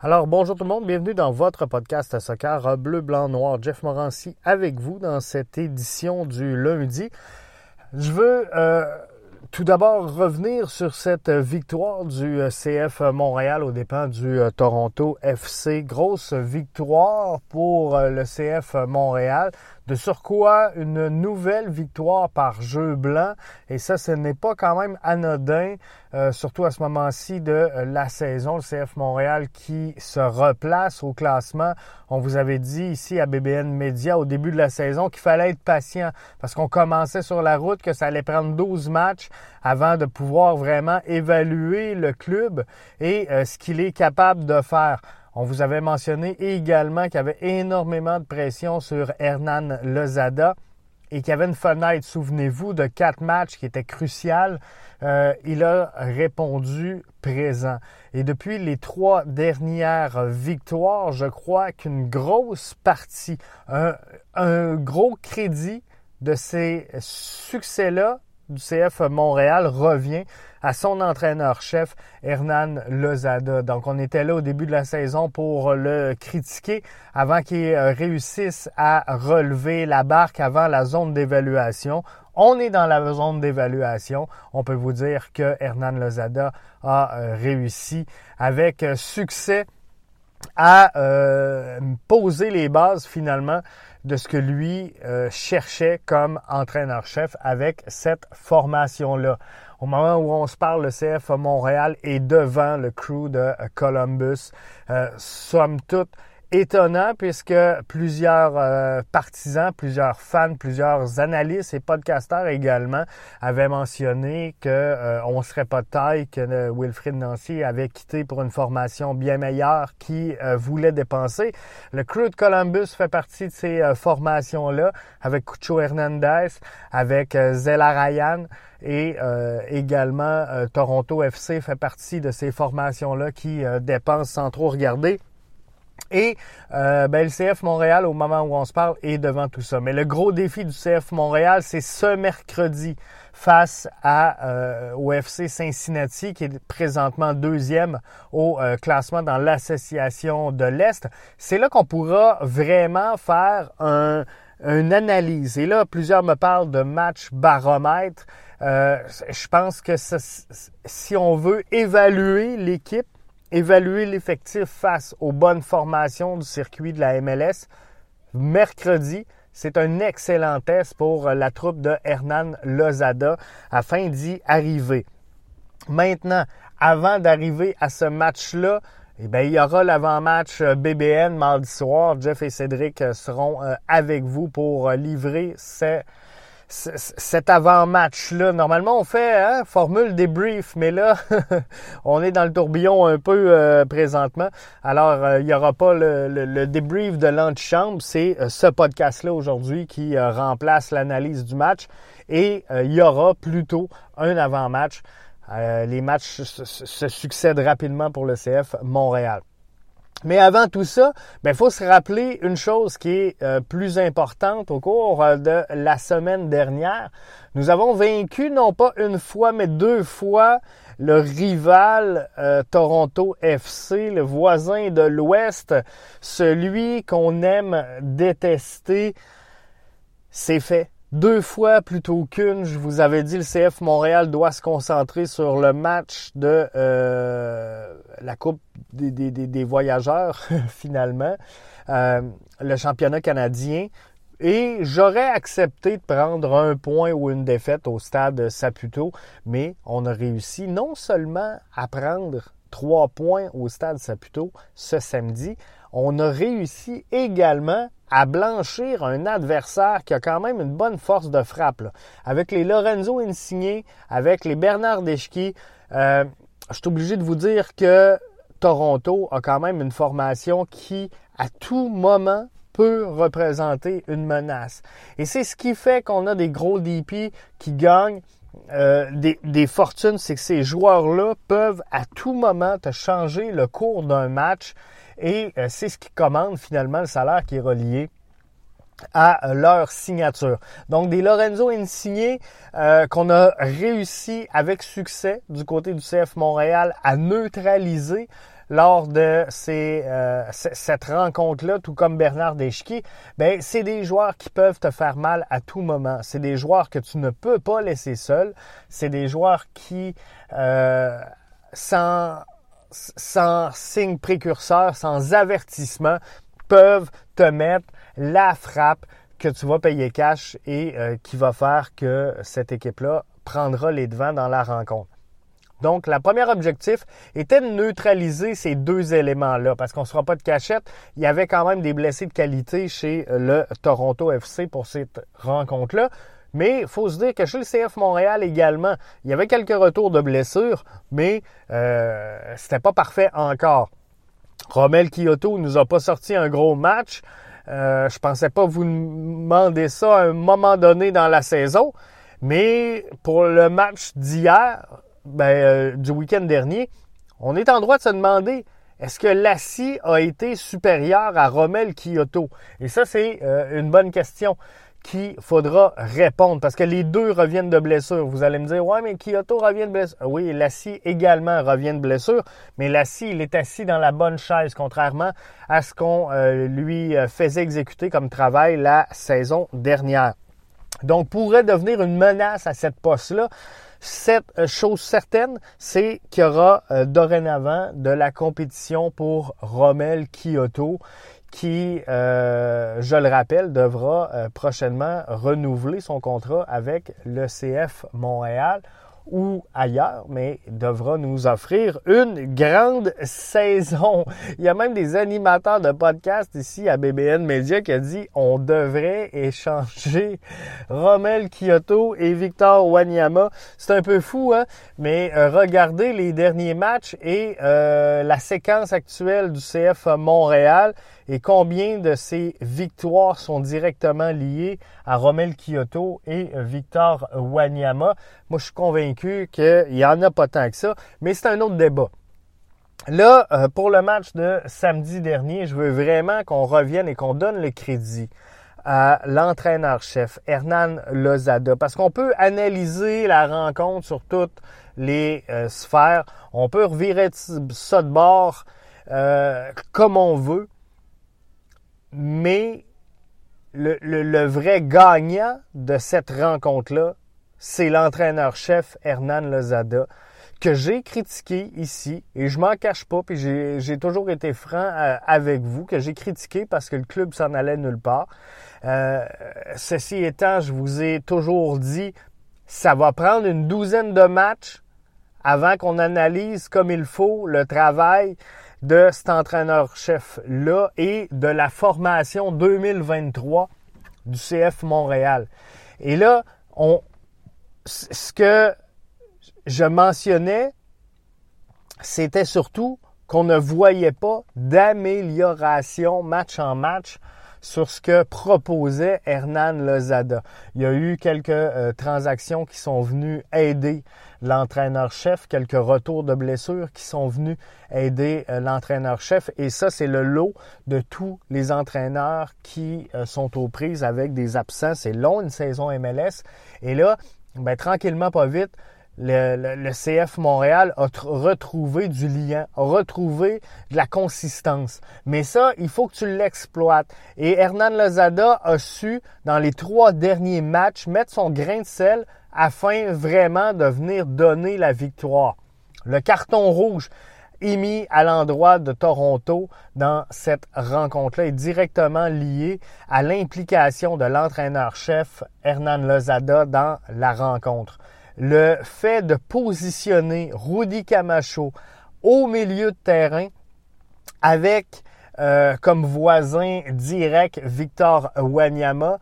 Alors bonjour tout le monde, bienvenue dans votre podcast soccer bleu, blanc, noir. Jeff Morancy avec vous dans cette édition du lundi. Je veux euh, tout d'abord revenir sur cette victoire du euh, CF Montréal au dépens du euh, Toronto FC. Grosse victoire pour le CF Montréal. De surcroît, une nouvelle victoire par jeu blanc. Et ça, ce n'est pas quand même anodin, euh, surtout à ce moment-ci de euh, la saison. Le CF Montréal qui se replace au classement. On vous avait dit ici à BBN Media au début de la saison qu'il fallait être patient parce qu'on commençait sur la route, que ça allait prendre 12 matchs avant de pouvoir vraiment évaluer le club et euh, ce qu'il est capable de faire. On vous avait mentionné également qu'il y avait énormément de pression sur Hernan Lozada et qu'il y avait une fenêtre, souvenez-vous, de quatre matchs qui était cruciale. Euh, il a répondu présent. Et depuis les trois dernières victoires, je crois qu'une grosse partie, un gros crédit de ces succès-là du CF Montréal revient à son entraîneur-chef Hernan Lozada. Donc on était là au début de la saison pour le critiquer avant qu'il réussisse à relever la barque avant la zone d'évaluation. On est dans la zone d'évaluation. On peut vous dire que Hernan Lozada a euh, réussi avec succès à euh, poser les bases finalement de ce que lui euh, cherchait comme entraîneur-chef avec cette formation-là. Au moment où on se parle, le CF Montréal est devant le crew de Columbus. Euh, somme toute, étonnant puisque plusieurs euh, partisans, plusieurs fans, plusieurs analystes et podcasteurs également avaient mentionné que euh, on serait pas de taille que euh, Nancy avait quitté pour une formation bien meilleure qui voulait dépenser. Le crew de Columbus fait partie de ces formations-là avec Cucho Hernandez, avec Zella Ryan et également Toronto FC fait partie de ces formations-là qui dépensent sans trop regarder. Et euh, ben, le CF Montréal, au moment où on se parle, est devant tout ça. Mais le gros défi du CF Montréal, c'est ce mercredi face à, euh, au FC Cincinnati, qui est présentement deuxième au euh, classement dans l'association de l'Est. C'est là qu'on pourra vraiment faire un, une analyse. Et là, plusieurs me parlent de match baromètre. Euh, je pense que si on veut évaluer l'équipe, évaluer l'effectif face aux bonnes formations du circuit de la MLS. Mercredi, c'est un excellent test pour la troupe de Hernan Lozada afin d'y arriver. Maintenant, avant d'arriver à ce match-là, eh bien, il y aura l'avant-match BBN mardi soir. Jeff et Cédric seront euh, avec vous pour livrer ces cet avant-match-là. Normalement, on fait hein, formule débrief, mais là, on est dans le tourbillon un peu euh, présentement. Alors, euh, il n'y aura pas le, le, débrief de l'antichambre. C'est euh, ce podcast-là aujourd'hui qui remplace l'analyse du match. Et il y aura plutôt un avant-match. les matchs se succèdent rapidement pour le CF Montréal. Mais avant tout ça, il ben, faut se rappeler une chose qui est euh, plus importante au cours euh, de la semaine dernière. Nous avons vaincu non pas une fois, mais deux fois le rival euh, Toronto FC, le voisin de l'Ouest, celui qu'on aime détester. C'est fait deux fois plutôt qu'une. Je vous avais dit, le CF Montréal doit se concentrer sur le match de euh, la Coupe des, voyageurs, finalement, euh, le championnat canadien. Et j'aurais accepté de prendre un point ou une défaite au stade Saputo, mais on a réussi non seulement à prendre trois points au stade Saputo ce samedi, on a réussi également à blanchir un adversaire qui a quand même une bonne force de frappe. Avec les Lorenzo Insigne, avec les Bernard Deschki, euh, je suis obligé de vous dire que Toronto a quand même une formation qui, à tout moment, peut représenter une menace. Et c'est ce qui fait qu'on a des gros DP qui gagnent euh, des, des, fortunes, c'est que ces joueurs-là peuvent à tout moment te changer le cours d'un match et euh, c'est ce qui commande finalement le salaire qui est relié à leur signature. Donc des Lorenzo Insigne euh, qu'on a réussi avec succès du côté du CF Montréal à neutraliser lors de ces, euh, cette rencontre-là, tout comme Bernard Deschki, ben c'est des joueurs qui peuvent te faire mal à tout moment. C'est des joueurs que tu ne peux pas laisser seuls. C'est des joueurs qui, euh, sans, sans signe précurseur, sans avertissement, peuvent te mettre la frappe que tu vas payer cash et euh, qui va faire que cette équipe-là prendra les devants dans la rencontre. Donc, le premier objectif était de neutraliser ces deux éléments-là, parce qu'on ne sera pas de cachette. Il y avait quand même des blessés de qualité chez euh, le Toronto FC pour cette rencontre-là. Mais il faut se dire que chez le CF Montréal également, il y avait quelques retours de blessures, mais euh, c'était pas parfait encore. Romel Kyoto nous a pas sorti un gros match. Euh, je pensais pas vous demander ça à un moment donné dans la saison. Mais pour le match d'hier, ben, euh, du week-end dernier, on est en droit de se demander est-ce que Lassie a été supérieur à Romel Kyoto? Et ça, c'est euh, une bonne question qu'il faudra répondre parce que les deux reviennent de blessure. Vous allez me dire, ouais, mais Kyoto revient de blessure. Oui, Lassie également revient de blessure, mais Lassie, il est assis dans la bonne chaise, contrairement à ce qu'on euh, lui faisait exécuter comme travail la saison dernière. Donc, pourrait devenir une menace à cette poste-là. Cette euh, chose certaine, c'est qu'il y aura euh, dorénavant de la compétition pour Rommel Kyoto qui, euh, je le rappelle, devra prochainement renouveler son contrat avec le CF Montréal ou ailleurs, mais devra nous offrir une grande saison. Il y a même des animateurs de podcast ici à BBN Media qui a dit on devrait échanger Romel Kyoto et Victor Wanyama. C'est un peu fou, hein? Mais euh, regardez les derniers matchs et euh, la séquence actuelle du CF Montréal et combien de ces victoires sont directement liées à Romel Kyoto et Victor Wanyama? Moi, je suis convaincu qu'il n'y en a pas tant que ça, mais c'est un autre débat. Là, euh, pour le match de samedi dernier, je veux vraiment qu'on revienne et qu'on donne le crédit à l'entraîneur-chef Hernan Lozada, parce qu'on peut analyser la rencontre sur toutes les euh, sphères, on peut revirer ça de bord euh, comme on veut, mais le, vrai gagnant de cette rencontre-là, c'est l'entraîneur-chef Hernan Lozada, que j'ai critiqué ici, et je m'en cache pas, puis j'ai toujours été franc euh, avec vous, que j'ai critiqué parce que le club s'en allait nulle part. Euh, ceci étant, je vous ai toujours dit, ça va prendre une douzaine de matchs avant qu'on analyse comme il faut le travail de cet entraîneur-chef-là et de la formation 2023 du CF Montréal. Et là, on, ce que je mentionnais, c'était surtout qu'on ne voyait pas d'amélioration match en match sur ce que proposait Hernan Lozada. Il y a eu quelques euh, transactions qui sont venues aider l'entraîneur-chef, quelques retours de blessures qui sont venus aider euh, l'entraîneur-chef. Et ça, c'est le lot de tous les entraîneurs qui euh, sont aux prises avec des absents. C'est long, une saison MLS. Et là, ben, tranquillement, pas vite, le, CF Montréal a retrouvé du lien, a retrouvé de la consistance. Mais ça, il faut que tu l'exploites. Et Hernan Lozada a su, dans les trois derniers matchs, mettre son grain de sel afin vraiment de venir donner la victoire. Le carton rouge émis à l'endroit de Toronto dans cette rencontre-là est directement lié à l'implication de l'entraîneur-chef Hernan Lozada dans la rencontre le fait de positionner Rudy Camacho au milieu de terrain avec euh, comme voisin direct Victor Wanyama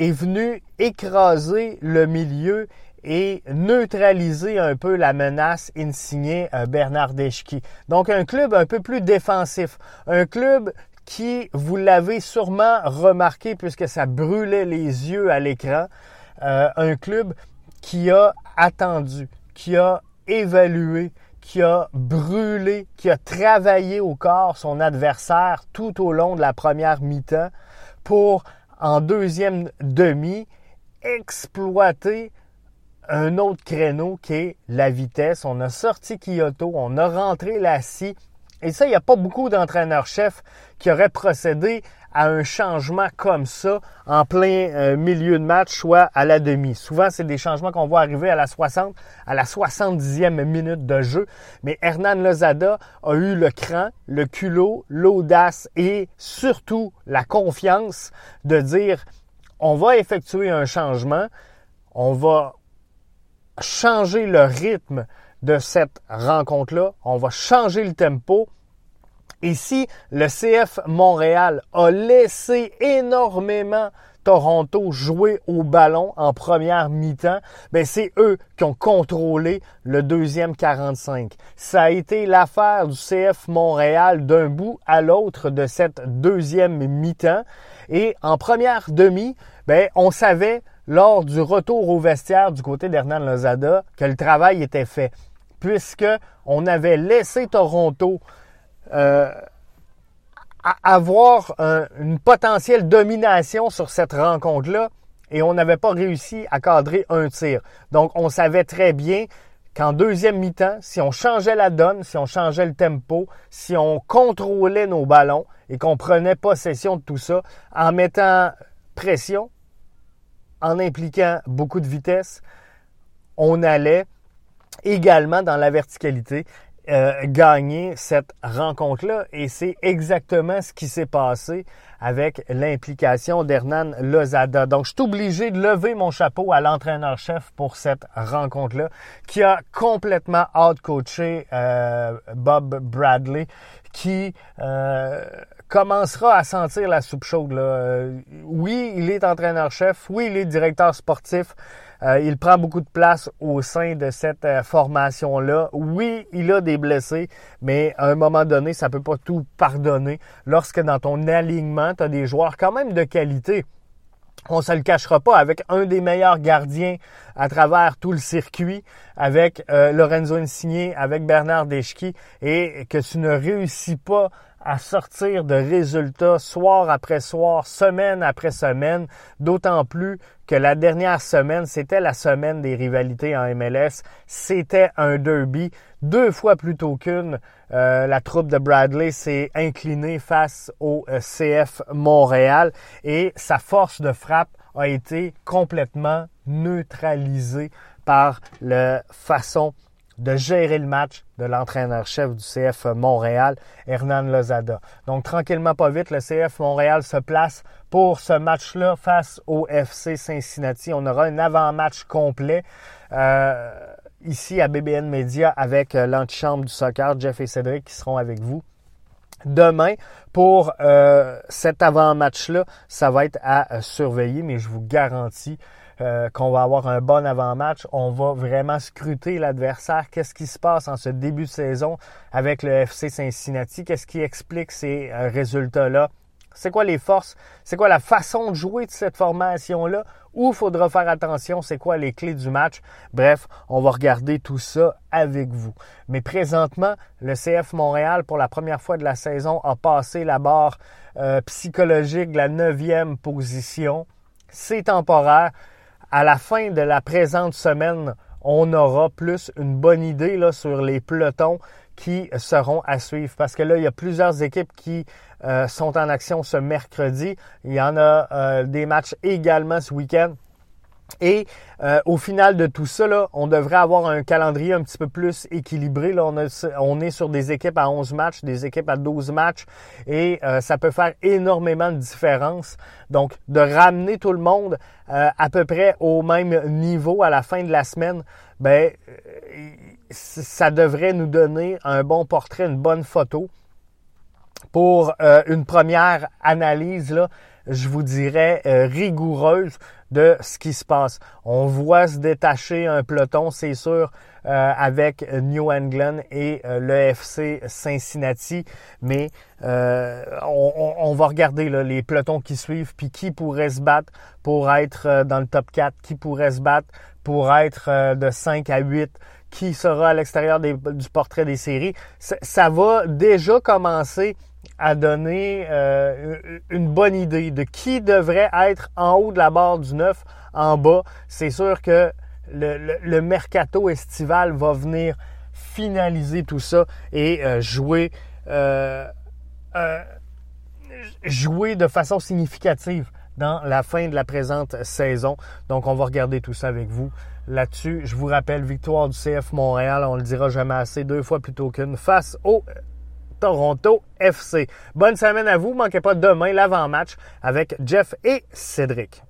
est venu écraser le milieu et neutraliser un peu la menace insignée euh, Bernard Deschki. Donc un club un peu plus défensif, un club qui, vous l'avez sûrement remarqué puisque ça brûlait les yeux à l'écran, euh, un club qui a attendu, qui a évalué, qui a brûlé, qui a travaillé au corps son adversaire tout au long de la première mi-temps pour, en deuxième demi, exploiter un autre créneau qui est la vitesse. On a sorti Kyoto, on a rentré la scie Et ça, il n'y a pas beaucoup d'entraîneurs-chefs qui auraient procédé à un changement comme ça en plein euh, milieu de match, soit à la demi. Souvent, c'est des changements qu'on voit arriver à la 60, à la 70e minute de jeu. Mais Hernan Lozada a eu le cran, le culot, l'audace et surtout la confiance de dire on va effectuer un changement, on va changer le rythme de cette rencontre-là. On va changer le tempo. Et si le CF Montréal a laissé énormément Toronto jouer au ballon en première mi-temps, ben c'est eux qui ont contrôlé le deuxième 45. Ça a été l'affaire du CF Montréal d'un bout à l'autre de cette deuxième mi-temps. Et en première demi, ben on savait lors du retour au vestiaire du côté d'Hernan Lozada que le travail était fait puisque on avait laissé Toronto euh, avoir une potentielle domination sur cette rencontre-là et on n'avait pas réussi à cadrer un tir. Donc on savait très bien qu'en deuxième mi-temps, si on changeait la donne, si on changeait le tempo, si on contrôlait nos ballons et qu'on prenait possession de tout ça en mettant pression, en impliquant beaucoup de vitesse, on allait également dans la verticalité euh, gagner cette rencontre-là. Et c'est exactement ce qui s'est passé avec l'implication d'Hernan Lozada. Donc, je suis obligé de lever mon chapeau à l'entraîneur-chef pour cette rencontre-là, qui a complètement out-coaché euh, Bob Bradley, qui euh, commencera à sentir la soupe chaude. Là. Oui, il est entraîneur-chef. Oui, il est directeur sportif. Euh, il prend beaucoup de place au sein de cette euh, formation-là. Oui, il a des blessés, mais à un moment donné, ça peut pas tout pardonner. Lorsque dans ton alignement, tu as des joueurs quand même de qualité, on se le cachera pas, avec un des meilleurs gardiens à travers tout le circuit, avec euh, Lorenzo Insigné, avec Bernard Deschki, et que tu ne réussis pas à sortir de résultats soir après soir, semaine après semaine, d'autant plus que la dernière semaine, c'était la semaine des rivalités en MLS, c'était un derby, deux fois plus tôt qu'une. Euh, la troupe de Bradley s'est inclinée face au euh, CF Montréal et sa force de frappe a été complètement neutralisée par la façon de gérer le match de l'entraîneur-chef du CF Montréal, Hernan Lozada. Donc, tranquillement, pas vite, le CF Montréal se place pour ce match-là face au FC Cincinnati. On aura un avant-match complet. Euh, ici à BBN Media avec euh, l'antichambre du soccer, Jeff et Cédric qui seront avec vous. Demain, pour euh, cet avant-match-là, ça va être à surveiller, mais je vous garantis euh, qu'on va avoir un bon avant-match. On va vraiment scruter l'adversaire. Qu'est-ce qui se passe en ce début de saison avec le FC Cincinnati? Qu'est-ce qui explique ces euh, résultats-là? C'est quoi les forces? C'est quoi la façon de jouer de cette formation-là? Où faudra faire attention? C'est quoi les clés du match? Bref, on va regarder tout ça avec vous. Mais présentement, le CF Montréal, pour la première fois de la saison, a passé la barre euh, psychologique de la neuvième position. C'est temporaire à la fin de la présente semaine, on aura plus une bonne idée là, sur les pelotons qui seront à suivre. Parce que là, il y a plusieurs équipes qui euh, sont en action ce mercredi. Il y en a euh, des matchs également ce week-end. Et euh, au final de tout ça, là, on devrait avoir un calendrier un petit peu plus équilibré. Là, on, est sur des équipes à 11 matchs, des équipes à 12 matchs, et euh, ça peut faire énormément de différence. Donc, de ramener tout le monde euh, à peu près au même niveau à la fin de la semaine, ben, ça devrait nous donner un bon portrait, une bonne photo pour une première analyse là, je vous dirais, euh, rigoureuse de ce qui se passe. On voit se détacher un peloton, c'est sûr, euh, avec New England et euh, le Cincinnati, mais on, va regarder les pelotons qui suivent, puis qui pourrait se battre pour être dans le top 4, qui pourrait se battre pour être de 5 à 8, qui sera à l'extérieur du portrait des séries. ça va déjà commencer à donner euh, une bonne idée de qui devrait être en haut de la barre du 9, en bas. C'est sûr que le, mercato estival va venir finaliser tout ça et euh, jouer jouer de façon significative dans la fin de la présente saison. Donc, on va regarder tout ça avec vous là-dessus. Je vous rappelle, victoire du CF Montréal, on le dira jamais assez, deux fois plutôt qu'une, face au Toronto FC. Bonne semaine à vous. Manquez pas demain l'avant-match avec Jeff et Cédric.